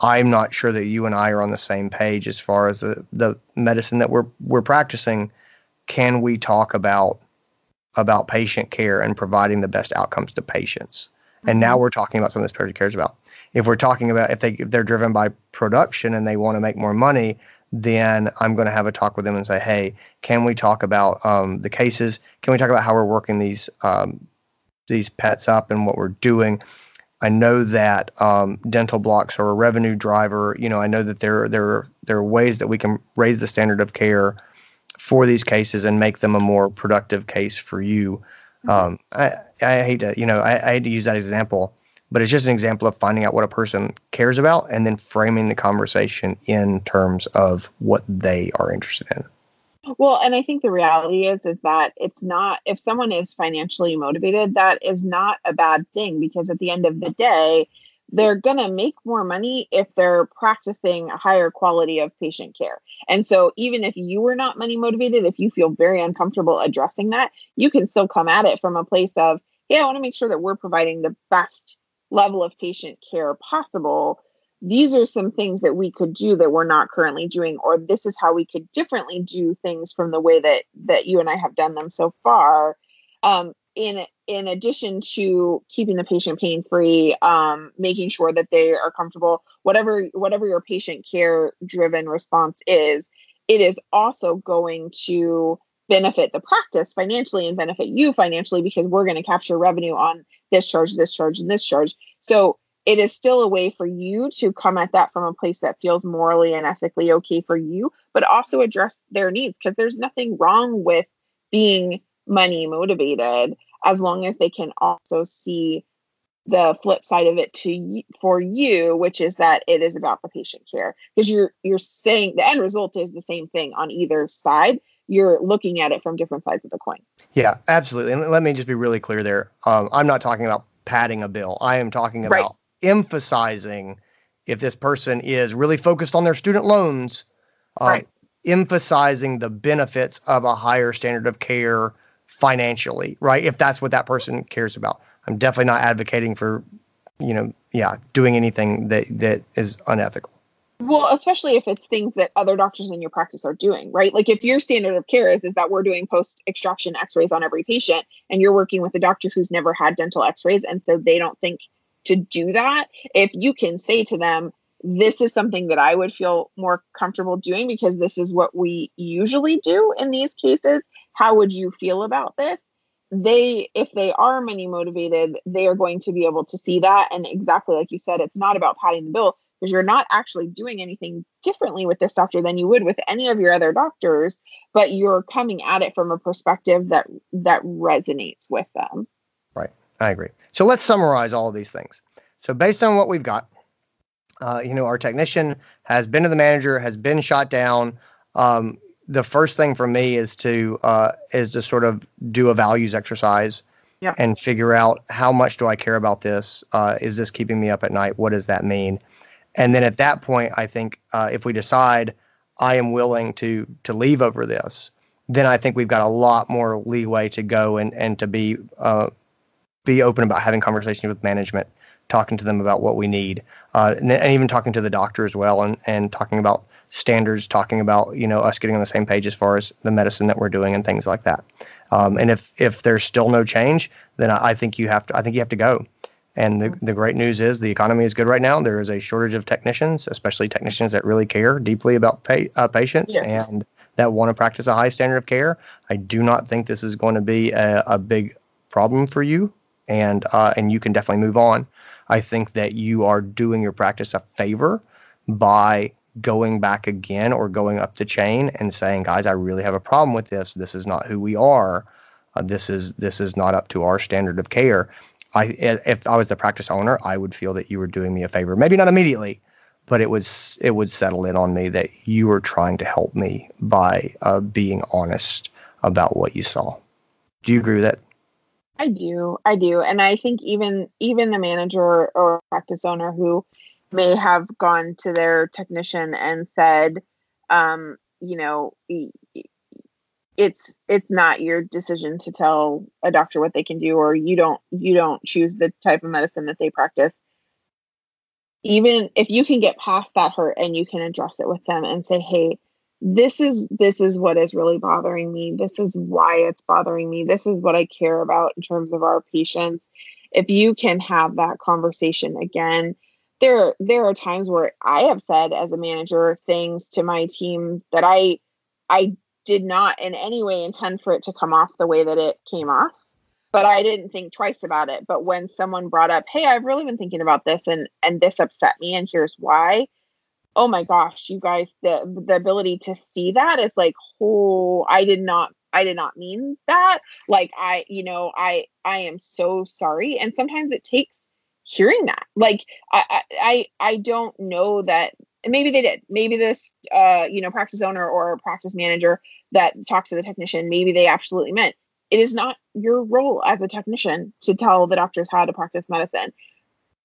I'm not sure that you and I are on the same page as far as the, the medicine that we're we're practicing. Can we talk about about patient care and providing the best outcomes to patients? Mm-hmm. And now mm-hmm. we're talking about something this patient cares about. If we're talking about if they if they're driven by production and they want to make more money, then I'm going to have a talk with them and say, hey, can we talk about um, the cases? Can we talk about how we're working these um, these pets up and what we're doing? I know that um, dental blocks are a revenue driver. You know, I know that there there there are ways that we can raise the standard of care for these cases and make them a more productive case for you. Mm-hmm. Um, I I hate to you know I, I hate to use that example, but it's just an example of finding out what a person cares about and then framing the conversation in terms of what they are interested in. Well, and I think the reality is is that it's not if someone is financially motivated, that is not a bad thing because at the end of the day, they're going to make more money if they're practicing a higher quality of patient care. And so even if you were not money motivated, if you feel very uncomfortable addressing that, you can still come at it from a place of, "Hey, I want to make sure that we're providing the best level of patient care possible." These are some things that we could do that we're not currently doing or this is how we could differently do things from the way that that you and i have done them so far. Um, in in addition to keeping the patient pain free um, making sure that they are comfortable whatever whatever your patient care driven response is it is also going to benefit the practice financially and benefit you financially because we're going to capture revenue on this charge this charge and this charge. So it is still a way for you to come at that from a place that feels morally and ethically okay for you, but also address their needs because there's nothing wrong with being money motivated as long as they can also see the flip side of it to for you which is that it is about the patient care. Because you're you're saying the end result is the same thing on either side. You're looking at it from different sides of the coin. Yeah absolutely and let me just be really clear there. Um, i'm not talking about padding a bill. I am talking about right emphasizing if this person is really focused on their student loans, um, right. emphasizing the benefits of a higher standard of care financially, right? If that's what that person cares about. I'm definitely not advocating for, you know, yeah, doing anything that that is unethical. Well, especially if it's things that other doctors in your practice are doing, right? Like if your standard of care is, is that we're doing post extraction x rays on every patient and you're working with a doctor who's never had dental x rays and so they don't think to do that, if you can say to them, this is something that I would feel more comfortable doing because this is what we usually do in these cases. How would you feel about this? They, if they are money motivated, they are going to be able to see that. And exactly like you said, it's not about padding the bill because you're not actually doing anything differently with this doctor than you would with any of your other doctors, but you're coming at it from a perspective that that resonates with them. I agree. So let's summarize all of these things. So based on what we've got, uh, you know, our technician has been to the manager, has been shot down. Um, the first thing for me is to uh, is to sort of do a values exercise yep. and figure out how much do I care about this? Uh, is this keeping me up at night? What does that mean? And then at that point, I think uh, if we decide I am willing to to leave over this, then I think we've got a lot more leeway to go and and to be uh, be open about having conversations with management, talking to them about what we need, uh, and, and, even talking to the doctor as well, and and talking about standards, talking about you know us getting on the same page as far as the medicine that we're doing and things like that. Um, and if if there's still no change, then I, I think you have to. I think you have to go. And the, the great news is the economy is good right now. There is a shortage of technicians, especially technicians that really care deeply about pay, uh, patients yes. and that want to practice a high standard of care. I do not think this is going to be a, a big problem for you and uh, and you can definitely move on. I think that you are doing your practice a favor by going back again or going up the chain and saying, guys, I really have a problem with this. This is not who we are. Uh, this is this is not up to our standard of care. I if I was the practice owner, I would feel that you were doing me a favor. Maybe not immediately, but it would it would settle in on me that you were trying to help me by uh, being honest about what you saw. Do you agree with that? I do. I do. And I think even even a manager or practice owner who may have gone to their technician and said, um, you know, it's it's not your decision to tell a doctor what they can do or you don't you don't choose the type of medicine that they practice even if you can get past that hurt and you can address it with them and say hey this is this is what is really bothering me this is why it's bothering me this is what i care about in terms of our patients if you can have that conversation again there there are times where i have said as a manager things to my team that i i did not in any way intend for it to come off the way that it came off but I didn't think twice about it. But when someone brought up, "Hey, I've really been thinking about this and and this upset me and here's why." Oh my gosh, you guys the the ability to see that is like, "Oh, I did not I did not mean that." Like I, you know, I I am so sorry and sometimes it takes hearing that. Like I I I don't know that maybe they did. Maybe this uh, you know, practice owner or practice manager that talks to the technician, maybe they absolutely meant it is not your role as a technician to tell the doctors how to practice medicine.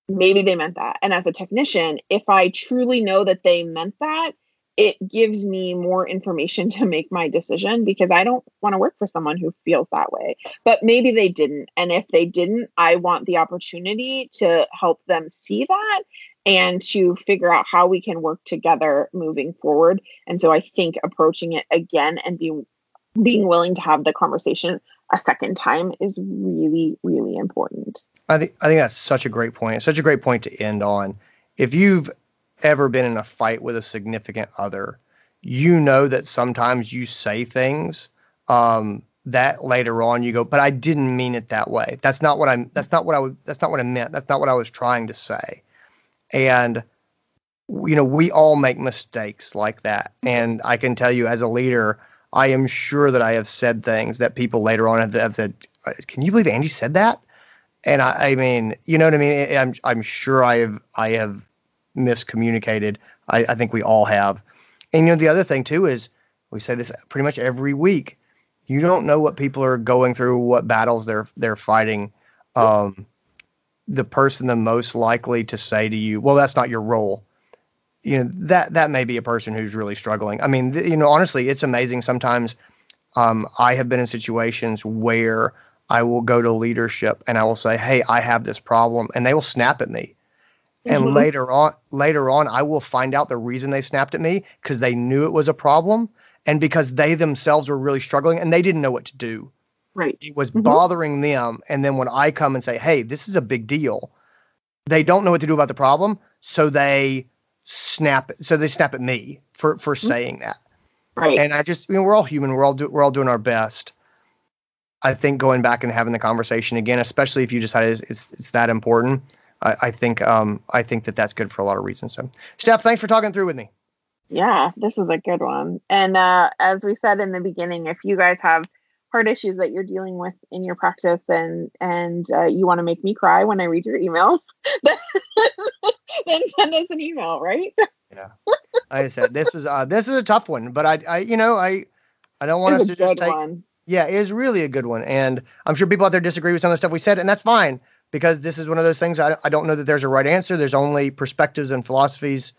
Maybe they meant that. And as a technician, if I truly know that they meant that, it gives me more information to make my decision because I don't want to work for someone who feels that way. But maybe they didn't. And if they didn't, I want the opportunity to help them see that and to figure out how we can work together moving forward. And so I think approaching it again and being being willing to have the conversation a second time is really, really important. I think I think that's such a great point. Such a great point to end on. If you've ever been in a fight with a significant other, you know that sometimes you say things um, that later on you go, but I didn't mean it that way. That's not what I'm. That's not what I would. That's not what I meant. That's not what I was trying to say. And you know, we all make mistakes like that. And I can tell you, as a leader, I am sure that I have said things that people later on have, have said, uh, "Can you believe Andy said that?" And I, I, mean, you know what I mean. I'm I'm sure I have I have miscommunicated. I, I think we all have. And you know, the other thing too is we say this pretty much every week. You don't know what people are going through, what battles they're they're fighting. Um, the person the most likely to say to you, "Well, that's not your role," you know that that may be a person who's really struggling. I mean, th- you know, honestly, it's amazing. Sometimes um, I have been in situations where I will go to leadership and I will say, "Hey, I have this problem," and they will snap at me. Mm-hmm. And later on, later on, I will find out the reason they snapped at me because they knew it was a problem and because they themselves were really struggling and they didn't know what to do. Right. It was mm-hmm. bothering them. And then when I come and say, "Hey, this is a big deal," they don't know what to do about the problem, so they snap so they snap at me for for mm-hmm. saying that right and i just you know we're all human we're all do, we're all doing our best i think going back and having the conversation again especially if you decide it's, it's, it's that important I, I, think um i think that that's good for a lot of reasons. So steph thanks for talking through with me. Yeah this is a good one. And uh as we said in the beginning if you guys have hard issues that you're dealing with in your practice and and uh, you want to make me cry when i read your emails then send us an email right? Yeah. Like i said this is uh this is a tough one but i i you know i i don't want us to just take one. Yeah it is really a good one and i'm sure people out there disagree with some of the stuff we said and that's fine because this is one of those things I, I don't know that there's a right answer there's only perspectives and philosophies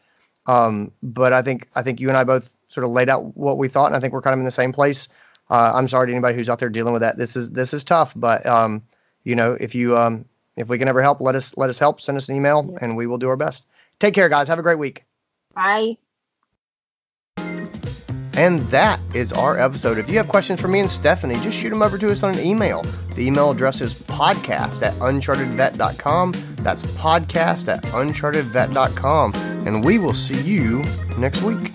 um but i think i think you and i both sort of laid out what we thought and i think we're kind of in the same place uh, I'm sorry to anybody who's out there dealing with that. This is this is tough, but um, you know, if you um, if we can ever help, let us let us help. Send us an email, yeah. and we will do our best. Take care, guys. Have a great week. Bye. And that is our episode. If you have questions for me and Stephanie, just shoot them over to us on an email. The email address is podcast at unchartedvet.com. That's podcast at unchartedvet.com. And we will see you next week.